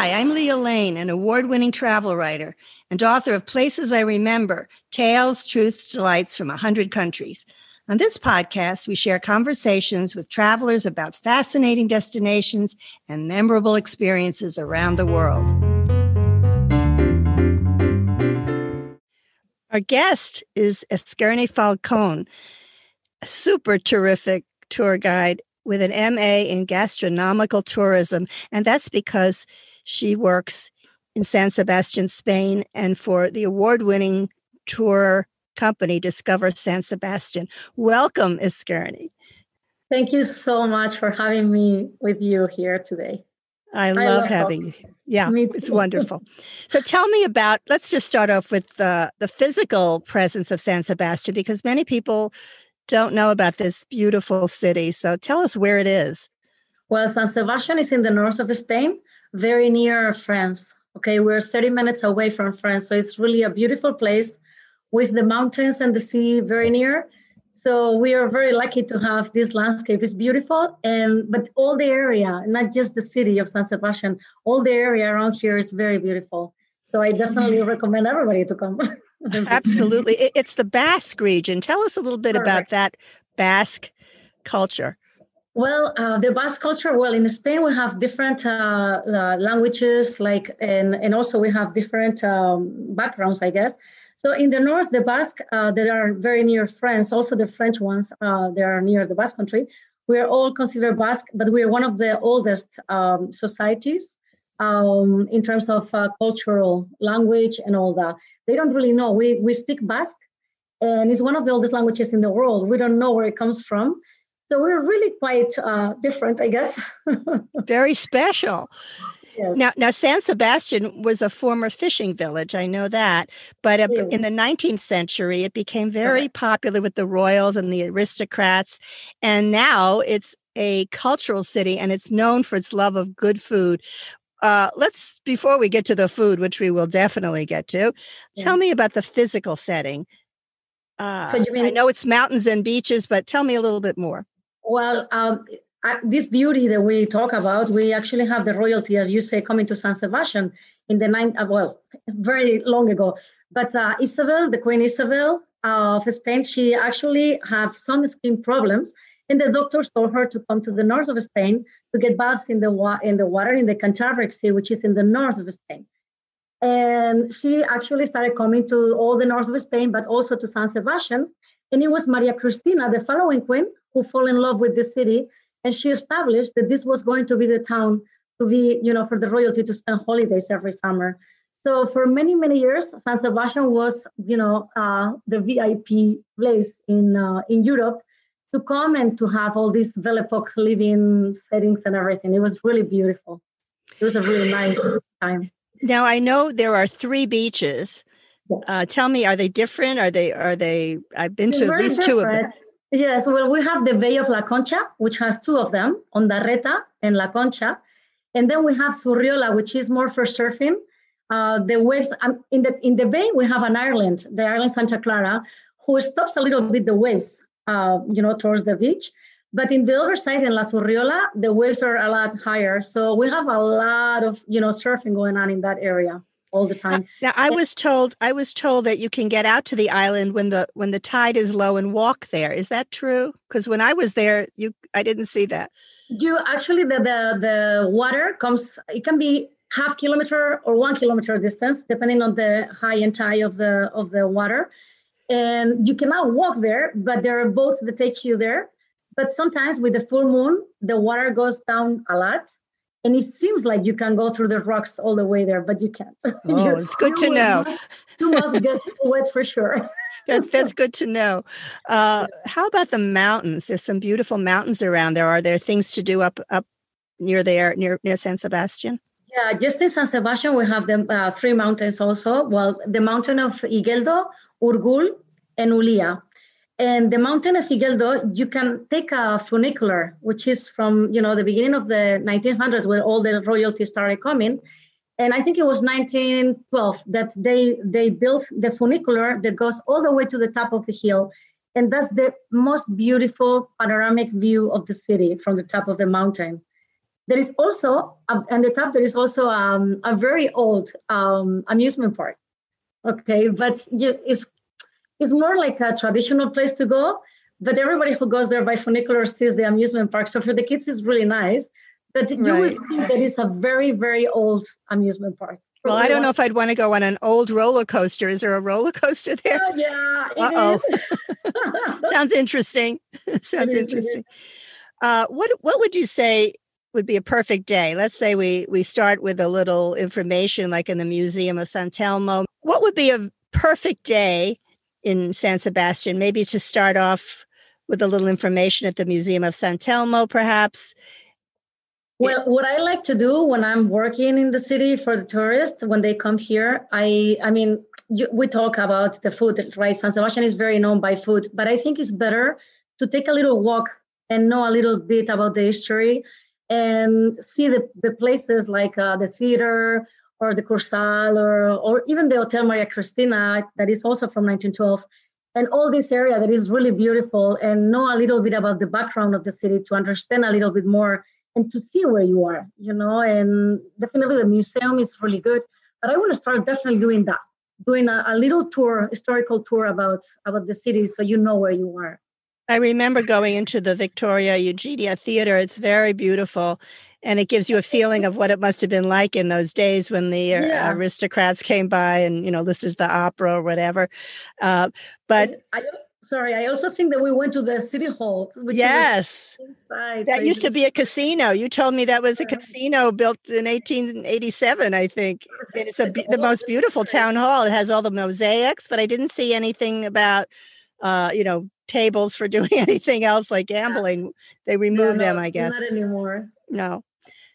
Hi, I'm Lea Lane, an award winning travel writer and author of Places I Remember Tales, Truths, Delights from 100 Countries. On this podcast, we share conversations with travelers about fascinating destinations and memorable experiences around the world. Our guest is Ezquerny Falcon, a super terrific tour guide with an MA in gastronomical tourism. And that's because she works in San Sebastian, Spain, and for the award winning tour company Discover San Sebastian. Welcome, Ezquerny. Thank you so much for having me with you here today. I love, I love having you. Yeah, it's wonderful. So tell me about, let's just start off with the, the physical presence of San Sebastian because many people don't know about this beautiful city. So tell us where it is. Well, San Sebastian is in the north of Spain, very near France. Okay, we're 30 minutes away from France. So it's really a beautiful place with the mountains and the sea very near. So we are very lucky to have this landscape. It's beautiful, and but all the area, not just the city of San Sebastian, all the area around here is very beautiful. So I definitely mm-hmm. recommend everybody to come. Absolutely. It's the Basque region. Tell us a little bit Correct. about that Basque culture. Well, uh, the Basque culture. Well, in Spain we have different uh, uh, languages, like and and also we have different um, backgrounds, I guess. So in the north, the Basque, uh, they are very near France. Also, the French ones, uh, they are near the Basque country. We are all considered Basque, but we are one of the oldest um, societies um, in terms of uh, cultural language and all that. They don't really know. We, we speak Basque, and it's one of the oldest languages in the world. We don't know where it comes from. So we're really quite uh, different, I guess. Very special. Yes. Now, now, San Sebastian was a former fishing village. I know that, but in the 19th century, it became very popular with the royals and the aristocrats, and now it's a cultural city, and it's known for its love of good food. Uh, let's before we get to the food, which we will definitely get to, yeah. tell me about the physical setting. Uh, so you mean I know it's mountains and beaches, but tell me a little bit more. Well, um, I, this beauty that we talk about, we actually have the royalty, as you say, coming to San Sebastian in the nine, uh, well, very long ago. But uh, Isabel, the Queen Isabel of Spain, she actually have some skin problems, and the doctors told her to come to the north of Spain to get baths in the, wa- in the water in the Cantabric Sea, which is in the north of Spain. And she actually started coming to all the north of Spain, but also to San Sebastian. And it was Maria Cristina, the following queen, who fall in love with the city. And she established that this was going to be the town to be, you know, for the royalty to spend holidays every summer. So for many, many years, San Sebastian was, you know, uh, the VIP place in uh, in Europe to come and to have all these Belle Epoque living settings and everything. It was really beautiful. It was a really nice time. Now I know there are three beaches. Yes. Uh, tell me, are they different? Are they? Are they? I've been They're to at least two of them. Yes, well, we have the Bay of La Concha, which has two of them, Ondarreta and La Concha, and then we have Zurriola, which is more for surfing. Uh, the waves um, in the in the bay we have an island, the island Santa Clara, who stops a little bit the waves uh, you know, towards the beach. But in the other side, in La Zurriola, the waves are a lot higher. So we have a lot of, you know, surfing going on in that area all the time. Now, I was told I was told that you can get out to the island when the when the tide is low and walk there. Is that true? Because when I was there, you I didn't see that. You actually the the the water comes. It can be half kilometer or one kilometer distance, depending on the high and tide of the of the water and you cannot walk there, but there are boats that take you there. But sometimes with the full moon, the water goes down a lot. And it seems like you can go through the rocks all the way there, but you can't. Oh, it's good to know. Must, you must get wet for sure. that's, that's good to know. Uh, how about the mountains? There's some beautiful mountains around there. Are there things to do up up near there, near near San Sebastian? Yeah, just in San Sebastian, we have the uh, three mountains also. Well, the mountain of Igeldo, Urgul, and Ulia. And the mountain of Igueldo, you can take a funicular, which is from you know the beginning of the 1900s, where all the royalty started coming. And I think it was 1912 that they they built the funicular that goes all the way to the top of the hill, and that's the most beautiful panoramic view of the city from the top of the mountain. There is also, um, on the top, there is also um, a very old um, amusement park. Okay, but you, it's, it's more like a traditional place to go. But everybody who goes there by funicular sees the amusement park. So for the kids, it's really nice. But you right. would think that it's a very, very old amusement park. Well, I don't know if I'd want to go on an old roller coaster. Is there a roller coaster there? Oh, yeah. Uh oh. Sounds interesting. Sounds interesting. Uh, what What would you say would be a perfect day? Let's say we we start with a little information, like in the Museum of San Telmo. What would be a perfect day in San Sebastian? Maybe to start off with a little information at the Museum of San Telmo, perhaps. Well, what I like to do when I'm working in the city for the tourists when they come here, I I mean, you, we talk about the food, right? San Sebastian is very known by food, but I think it's better to take a little walk and know a little bit about the history and see the, the places like uh, the theater or the Kursaal or, or even the Hotel Maria Cristina that is also from 1912 and all this area that is really beautiful and know a little bit about the background of the city to understand a little bit more and to see where you are, you know, and definitely the museum is really good. But I want to start definitely doing that, doing a, a little tour, historical tour about about the city so you know where you are. I remember going into the Victoria Eugenia Theater. It's very beautiful. And it gives you a feeling of what it must have been like in those days when the uh, yeah. aristocrats came by and, you know, this is the opera or whatever. Uh, but I, sorry, I also think that we went to the city hall. yes. Inside, that so used to be a casino. You told me that was a casino built in 1887, I think. And it's a, the most beautiful town hall. It has all the mosaics, but I didn't see anything about uh, you know, tables for doing anything else like gambling. They remove no, them, I guess. Not anymore. No.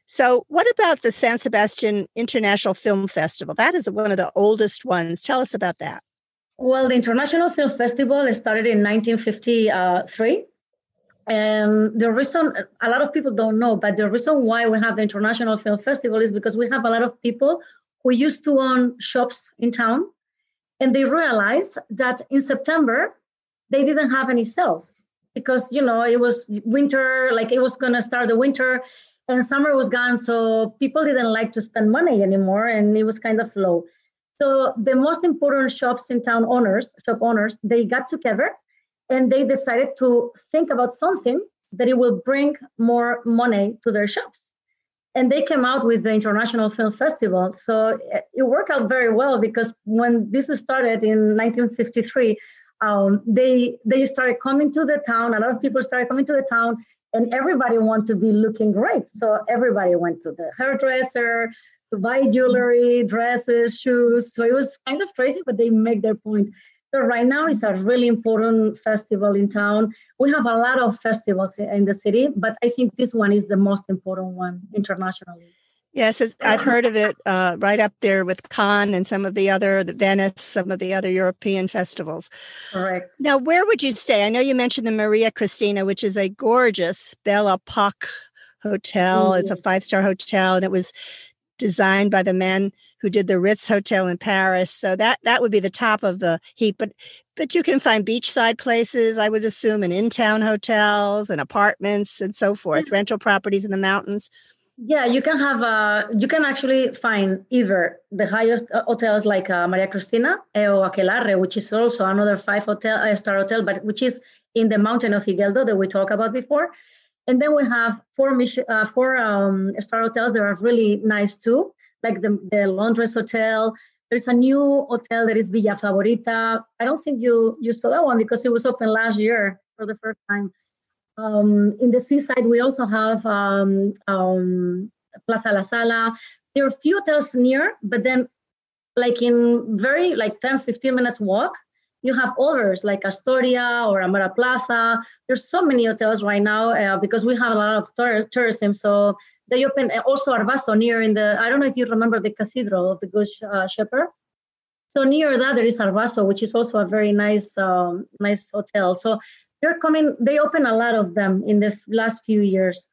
So, what about the San Sebastian International Film Festival? That is one of the oldest ones. Tell us about that. Well, the International Film Festival started in 1953. And the reason, a lot of people don't know, but the reason why we have the International Film Festival is because we have a lot of people who used to own shops in town. And they realized that in September, they didn't have any sales because you know it was winter like it was going to start the winter and summer was gone so people didn't like to spend money anymore and it was kind of low so the most important shops in town owners shop owners they got together and they decided to think about something that it will bring more money to their shops and they came out with the international film festival so it worked out very well because when this started in 1953 um, they they started coming to the town. A lot of people started coming to the town, and everybody wanted to be looking great. So everybody went to the hairdresser to buy jewelry, dresses, shoes. So it was kind of crazy, but they make their point. So right now it's a really important festival in town. We have a lot of festivals in the city, but I think this one is the most important one internationally. Yes, I've heard of it uh, right up there with Cannes and some of the other, the Venice, some of the other European festivals. Correct. Now, where would you stay? I know you mentioned the Maria Cristina, which is a gorgeous Belle Epoque hotel. Mm-hmm. It's a five star hotel, and it was designed by the man who did the Ritz Hotel in Paris. So that that would be the top of the heap. But but you can find beachside places, I would assume, and in town hotels and apartments and so forth, rental properties in the mountains. Yeah, you can have uh, you can actually find either the highest uh, hotels like uh, Maria Cristina or Aquelarre, which is also another five hotel uh, star hotel, but which is in the mountain of Igueldo that we talked about before. And then we have four uh, four um, star hotels that are really nice too, like the the Londres Hotel. There's a new hotel that is Villa Favorita. I don't think you you saw that one because it was open last year for the first time. Um, in the seaside, we also have um, um, Plaza La Sala. There are a few hotels near, but then like in very like 10, 15 minutes walk, you have others like Astoria or Amara Plaza. There's so many hotels right now uh, because we have a lot of tourism. So they open uh, also Arbaso near in the, I don't know if you remember the Cathedral of the Good uh, Shepherd. So near that there is Arbaso, which is also a very nice, um, nice hotel. So they're coming they open a lot of them in the last few years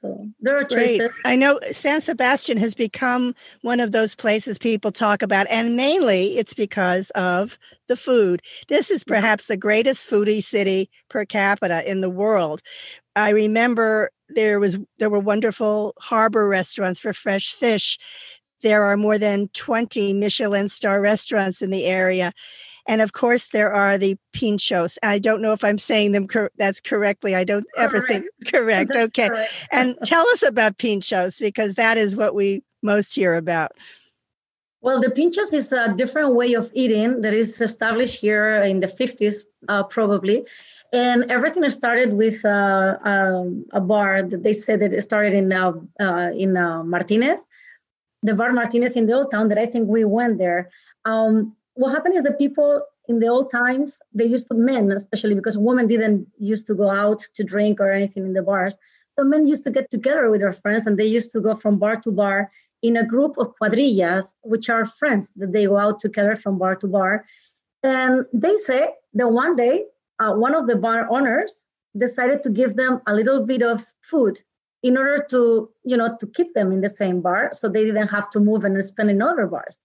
so there are choices. I know San Sebastian has become one of those places people talk about, and mainly it's because of the food. This is perhaps the greatest foodie city per capita in the world. I remember there was there were wonderful harbor restaurants for fresh fish. There are more than 20 Michelin star restaurants in the area. And of course, there are the pinchos. I don't know if I'm saying them cor- that's correctly. I don't correct. ever think correct. That's okay. Correct. and tell us about pinchos because that is what we most hear about. Well, the pinchos is a different way of eating that is established here in the 50s, uh, probably. And everything started with uh, um, a bar that they said that it started in uh, uh in uh, Martinez, the bar Martinez in the old town. That I think we went there. Um, what happened is that people in the old times they used to men especially because women didn't used to go out to drink or anything in the bars so men used to get together with their friends and they used to go from bar to bar in a group of cuadrillas which are friends that they go out together from bar to bar. And they say that one day uh, one of the bar owners decided to give them a little bit of food in order to you know to keep them in the same bar so they didn't have to move and spend in other bars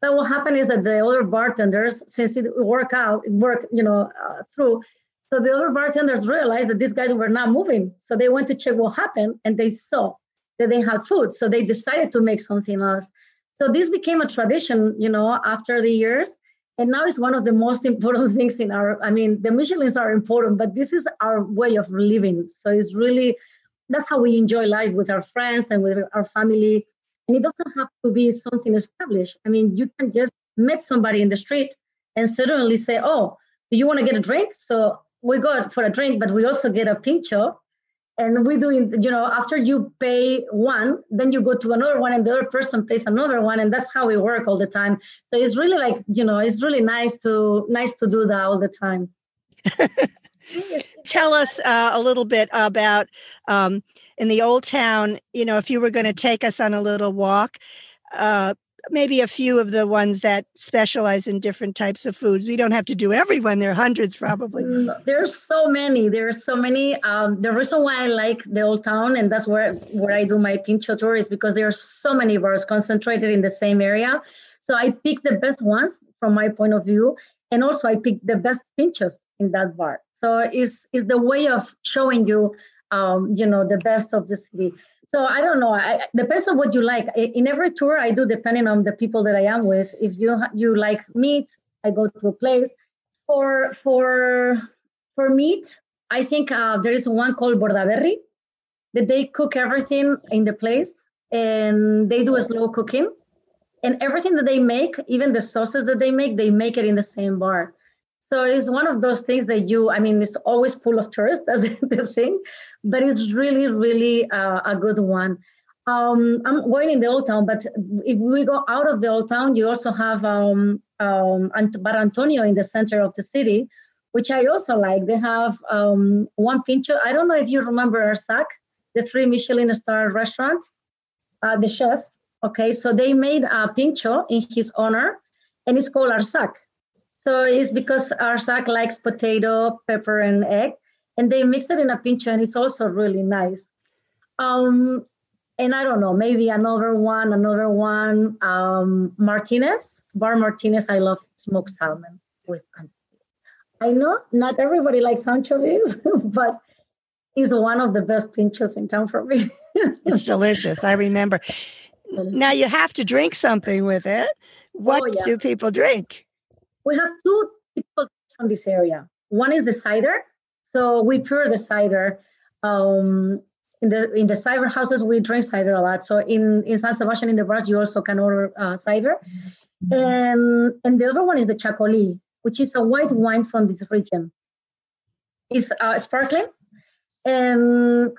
but what happened is that the other bartenders, since it worked out, it worked, you know, uh, through, so the other bartenders realized that these guys were not moving. So they went to check what happened and they saw that they had food. So they decided to make something else. So this became a tradition, you know, after the years. And now it's one of the most important things in our, I mean, the Michelins are important, but this is our way of living. So it's really, that's how we enjoy life with our friends and with our family. And it doesn't have to be something established. I mean, you can just meet somebody in the street and suddenly say, Oh, do you want to get a drink? So we go for a drink, but we also get a pincho. And we do, you know, after you pay one, then you go to another one and the other person pays another one. And that's how we work all the time. So it's really like, you know, it's really nice to nice to do that all the time. Tell us uh, a little bit about um, in the old town, you know, if you were going to take us on a little walk, uh, maybe a few of the ones that specialize in different types of foods. We don't have to do everyone. There are hundreds probably. Mm, there's so many. There's so many. Um, the reason why I like the old town and that's where where I do my pincho tour is because there are so many bars concentrated in the same area. So I pick the best ones from my point of view, and also I pick the best pinchos in that bar. So it's, it's the way of showing you um, you know, the best of the city. So I don't know. I, depends on what you like. In every tour I do, depending on the people that I am with. If you you like meat, I go to a place. For for for meat, I think uh, there is one called Borda Berri that they cook everything in the place and they do a slow cooking. And everything that they make, even the sauces that they make, they make it in the same bar. So it's one of those things that you, I mean, it's always full of tourists, that's the thing, but it's really, really uh, a good one. Um, I'm going in the old town, but if we go out of the old town, you also have um, um, Bar Antonio in the center of the city, which I also like. They have um, one pincho. I don't know if you remember Arzak, the three Michelin star restaurant, uh, the chef. Okay, so they made a pincho in his honor, and it's called Arzak. So it's because Arzak likes potato, pepper, and egg, and they mix it in a pincho, and it's also really nice. Um, and I don't know, maybe another one, another one. Um, Martinez, Bar Martinez. I love smoked salmon with anchovies. I know not everybody likes anchovies, but it's one of the best pinchos in town for me. it's delicious. I remember. Now you have to drink something with it. What oh, yeah. do people drink? We have two people from this area. One is the cider. So we pour the cider. Um, in the in the cider houses, we drink cider a lot. So in, in San Sebastian, in the bars, you also can order uh, cider. Mm-hmm. And, and the other one is the Chacolí, which is a white wine from this region. It's uh, sparkling and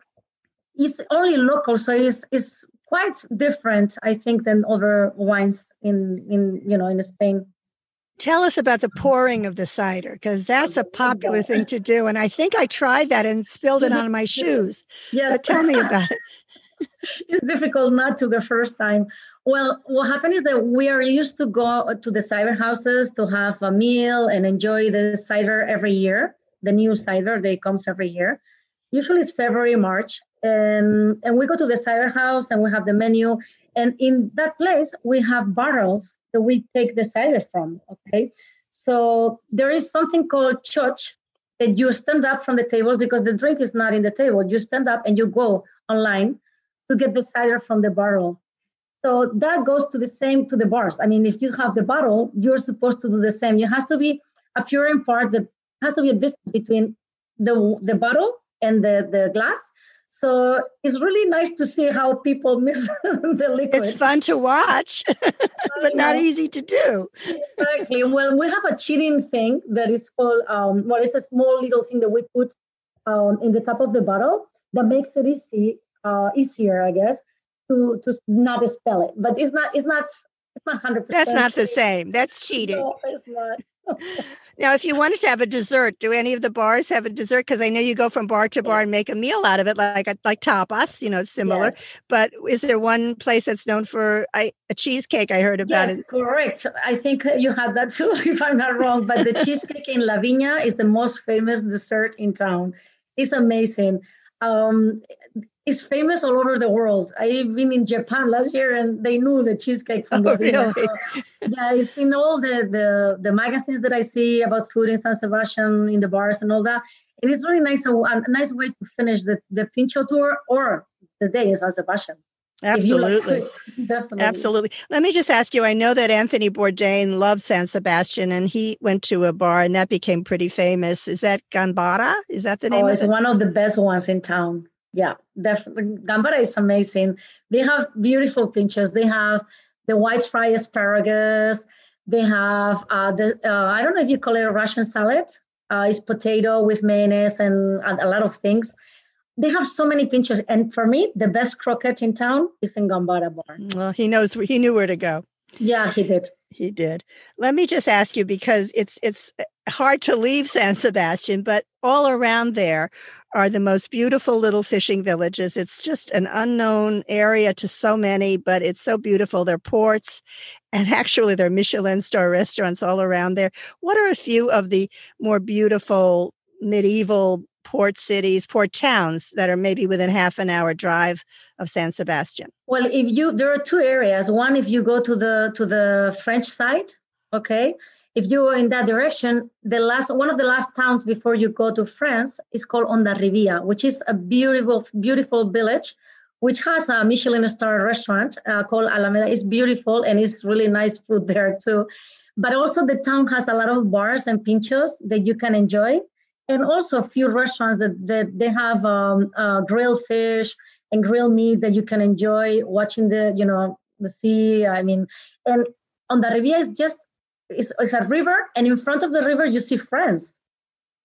it's only local, so it's, it's quite different, I think, than other wines in, in you know in Spain. Tell us about the oh, pouring of the cider because that's a oh, popular thing to do. And I think I tried that and spilled it on my shoes. Yes. But tell me about it. it's difficult not to the first time. Well, what happened is that we are used to go uh, to the cider houses to have a meal and enjoy the cider every year. The new mm-hmm. cider, they comes every year. Usually it's February, March. And, and we go to the cider house and we have the menu. And in that place, we have barrels that we take the cider from. Okay, so there is something called txotx that you stand up from the tables because the drink is not in the table. You stand up and you go online to get the cider from the barrel. So that goes to the same to the bars. I mean, if you have the bottle, you're supposed to do the same. It has to be a pouring part that has to be a distance between the the bottle and the, the glass. So it's really nice to see how people mix the liquid. It's fun to watch, but not easy to do. Exactly. Well, we have a cheating thing that is called, um, well, it's a small little thing that we put um, in the top of the bottle that makes it easy, uh, easier, I guess, to to not spell it. But it's not, it's not, it's not hundred percent. That's not the same. That's cheating. No, it's not now, if you wanted to have a dessert, do any of the bars have a dessert? Because I know you go from bar to bar and make a meal out of it, like uh, like tapas, you know, similar. Yes. But is there one place that's known for a, a cheesecake? I heard about yes, it. Correct. I think uh, you had that too, if I'm not wrong. But the cheesecake in La Viña is the most famous dessert in town. It's amazing. Um, it's famous all over the world. I've been in Japan last year and they knew the cheesecake from oh, the really? So, yeah, it's in all the, the the magazines that I see about food in San Sebastian, in the bars and all that. And it's really nice, a, a nice way to finish the, the Pincho tour or the day in San Sebastian. Absolutely. Definitely. Absolutely. Let me just ask you I know that Anthony Bourdain loved San Sebastian and he went to a bar and that became pretty famous. Is that Ganbara? Is that the name? Oh, it's one of the best ones in town. Yeah, definitely. Ganbara is amazing. They have beautiful pinchos. They have the white fried asparagus. They have uh, the uh, I don't know if you call it a Russian salad. Uh, it's potato with mayonnaise and a lot of things they have so many pinchos. And for me, the best croquette in town is in Ganbara Bar. Well, he knows he knew where to go. Yeah, he did. He did. Let me just ask you because it's it's hard to leave San Sebastian, but all around there are the most beautiful little fishing villages. It's just an unknown area to so many, but it's so beautiful. There are ports and actually there are Michelin star restaurants all around there. What are a few of the more beautiful medieval port cities, port towns that are maybe within half an hour drive of San Sebastian? Well, if you there are two areas. One, if you go to the to the French side, okay. If you go in that direction, the last one of the last towns before you go to France is called Hondarribia, which is a beautiful, beautiful village, which has a Michelin star restaurant uh, called Alameda. It's beautiful and it's really nice food there too. But also the town has a lot of bars and pinchos that you can enjoy and also a few restaurants that, that they have um, uh, grilled fish and grilled meat that you can enjoy watching the you know the sea i mean and Hondarribia is just it's, it's a river and in front of the river you see france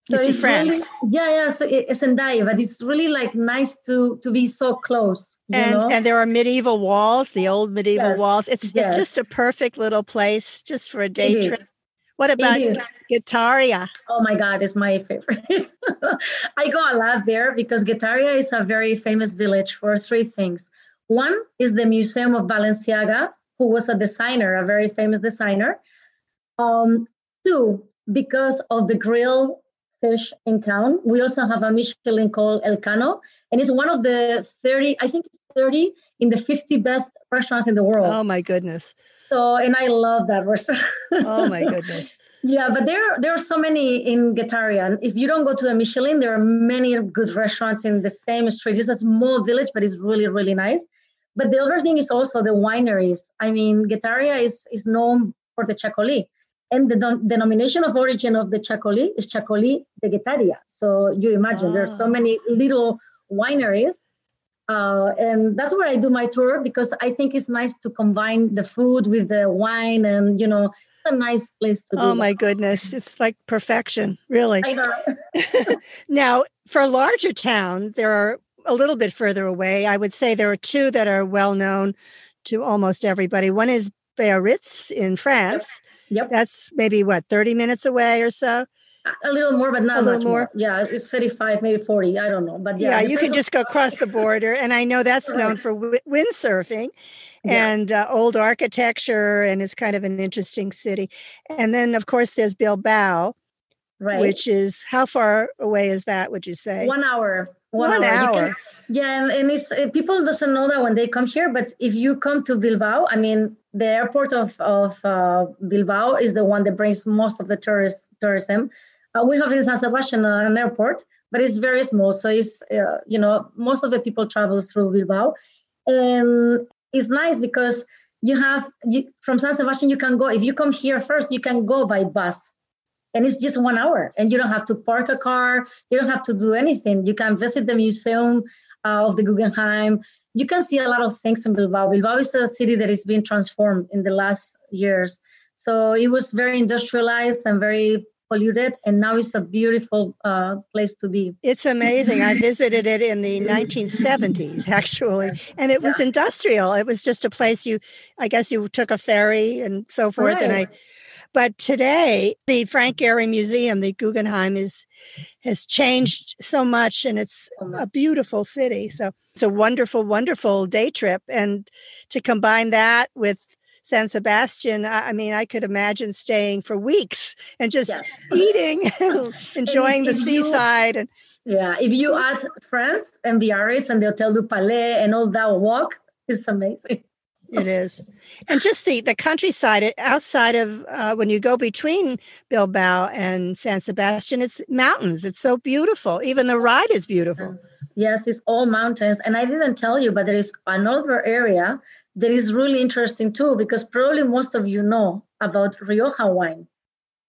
so you see France. Really, yeah, yeah. So it's Hendaya, but it's really like nice to to be so close. and know? and there are medieval walls, the old medieval yes. walls. It's yes. it's just a perfect little place just for a day trip. What about Guetaria? Oh my God, it's my favorite. I go a lot there because Guetaria is a very famous village for three things. One is the Museum of Balenciaga, who was a designer, a very famous designer. Um, two, because of the grill fish in town. We also have a Michelin called Elcano, and it's one of the 30, I think it's 30 in the 50 best restaurants in the world. Oh my goodness. So, and I love that restaurant. oh my goodness. Yeah, but there there are so many in Guetaria. If you don't go to the Michelin, there are many good restaurants in the same street. It's a small village, but it's really really nice. But the other thing is also the wineries. I mean, Guetaria is is known for the Chacolí, and the don- denomination of origin of the Chacolí is Chacolí de Guetaria. So you imagine oh. there's so ah. many little wineries uh, and that's where I do my tour because I think it's nice to combine the food with the wine, and you know, a nice place to. Do. Oh my that. goodness, it's like perfection, really. I know. now, for a larger town, there are a little bit further away. I would say there are two that are well known to almost everybody. One is Biarritz in France. Yep. yep. That's maybe what thirty minutes away or so a little more, but not much more. more. Yeah, it's 35, maybe 40. I don't know. But yeah, yeah you can just go across the border. And I know that's right. known for windsurfing yeah. and uh, old architecture, and it's kind of an interesting city. And then, of course, there's Bilbao, right. which is how far away is that, would you say? One hour. One, One hour. hour. Can, yeah, and, and it's uh, people doesn't know that when they come here, but if you come to Bilbao, I mean, the airport of of uh, Bilbao is the one that brings most of the tourist tourism Uh, we have in San Sebastian uh, an airport, but it's very small. So it's, uh, you know, most of the people travel through Bilbao. And it's nice because you have, you, from San Sebastian, you can go, if you come here first, you can go by bus. And it's just one hour, and you don't have to park a car. You don't have to do anything. You can visit the museum uh, of the Guggenheim. You can see a lot of things in Bilbao. Bilbao is a city that is being transformed in the last years. So it was very industrialized and very polluted and now it's a beautiful uh, place to be. It's amazing. I visited it in the 1970s actually and it was industrial. It was just a place you i guess you took a ferry and so forth right. and i but today the frank gehry museum the guggenheim is has changed so much and it's a beautiful city. So it's a wonderful wonderful day trip and to combine that with San Sebastian, I, mean, I could imagine staying for weeks and just yes. eating, enjoying the seaside. and yeah, if you add France and Biarritz and the Hotel du Palais and all that walk, it's amazing. it is and just the the countryside outside of uh, when you go between bilbao and san sebastian it's mountains it's so beautiful even the ride is beautiful yes it's all mountains and i didn't tell you but there is another area that is really interesting too, because probably most of you know about Rioja wine.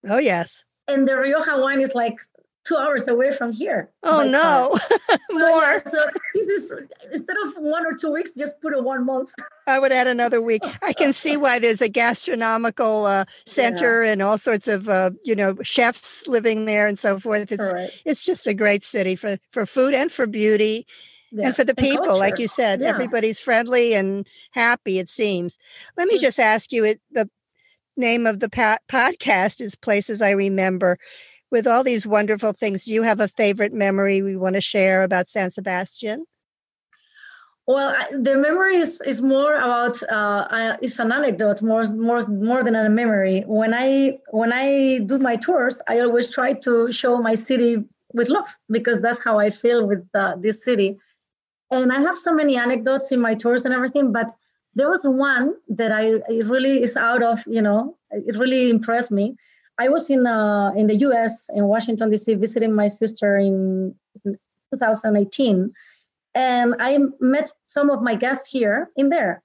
Oh, yes. And the Rioja wine is like two hours away from here. Oh, no. More. So, so, this is, instead of one or two weeks, just put a one month. I would add another week. I can see why there's a gastronomical uh, center yeah. and all sorts of, uh, you know, chefs living there and so forth. It's, right. it's just a great city for, for food and for beauty yeah. and for the people like you said yeah. everybody's friendly and happy it seems let me just ask you it the name of the pa- podcast is places i remember with all these wonderful things do you have a favorite memory we want to share about san sebastian well, the memory is, is more about uh, it's an anecdote more more more than a memory. When I when I do my tours, I always try to show my city with love because that's how I feel with uh, this city. And I have so many anecdotes in my tours and everything, but there was one that I it really is out of, you know, it really impressed me. I was in uh, in the U.S. in Washington D.C. visiting my sister in 2018, and I met some of my guests here in there,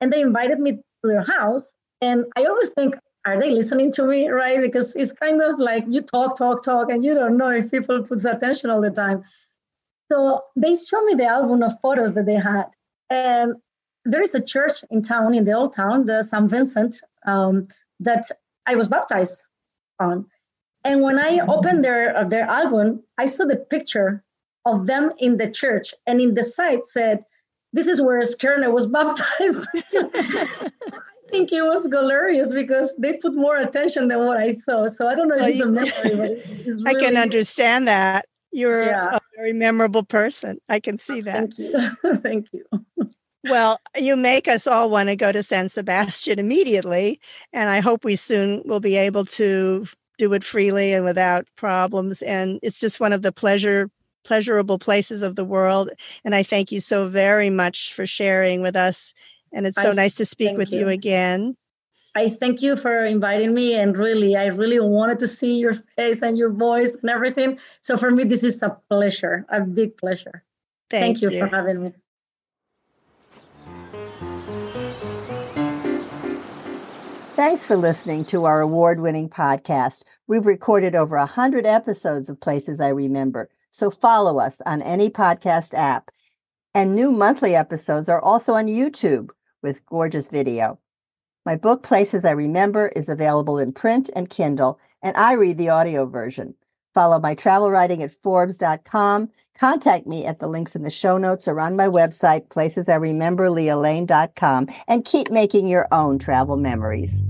and they invited me to their house. And I always think, are they listening to me, right? Because it's kind of like you talk, talk, talk, and you don't know if people put attention all the time. So they showed me the album of photos that they had. And there is a church in town, in the old town, the St. Vincent, um, that I was baptized on. And when I opened their their album, I saw the picture of them in the church, and in the site said, "This is where Skirner was baptized." I think it was hilarious because they put more attention than what I thought. So I don't know if well, it's you, a memory, but it's really, I can understand that. You're yeah. Very memorable person. I can oh, see that. Thank you. Thank you. Well, you make us all want to go to San Sebastian immediately. And I hope we soon will be able to do it freely and without problems. And it's just one of the pleasure pleasurable places of the world. And I thank you so very much for sharing with us. And it's so I, nice to speak with you. you again. I thank you for inviting me. And really, I really wanted to see your face and your voice and everything. So for me, this is a pleasure, a big pleasure. Thank, thank you, you for having me. Thanks for listening to our award winning podcast. We've recorded over 100 episodes of Places I Remember, so follow us on any podcast app. And new monthly episodes are also on YouTube with gorgeous video. My book, Places I Remember, is available in print and Kindle, and I read the audio version. Follow my travel writing at Forbes.com. Contact me at the links in the show notes or on my website, placesiremember, and keep making your own travel memories.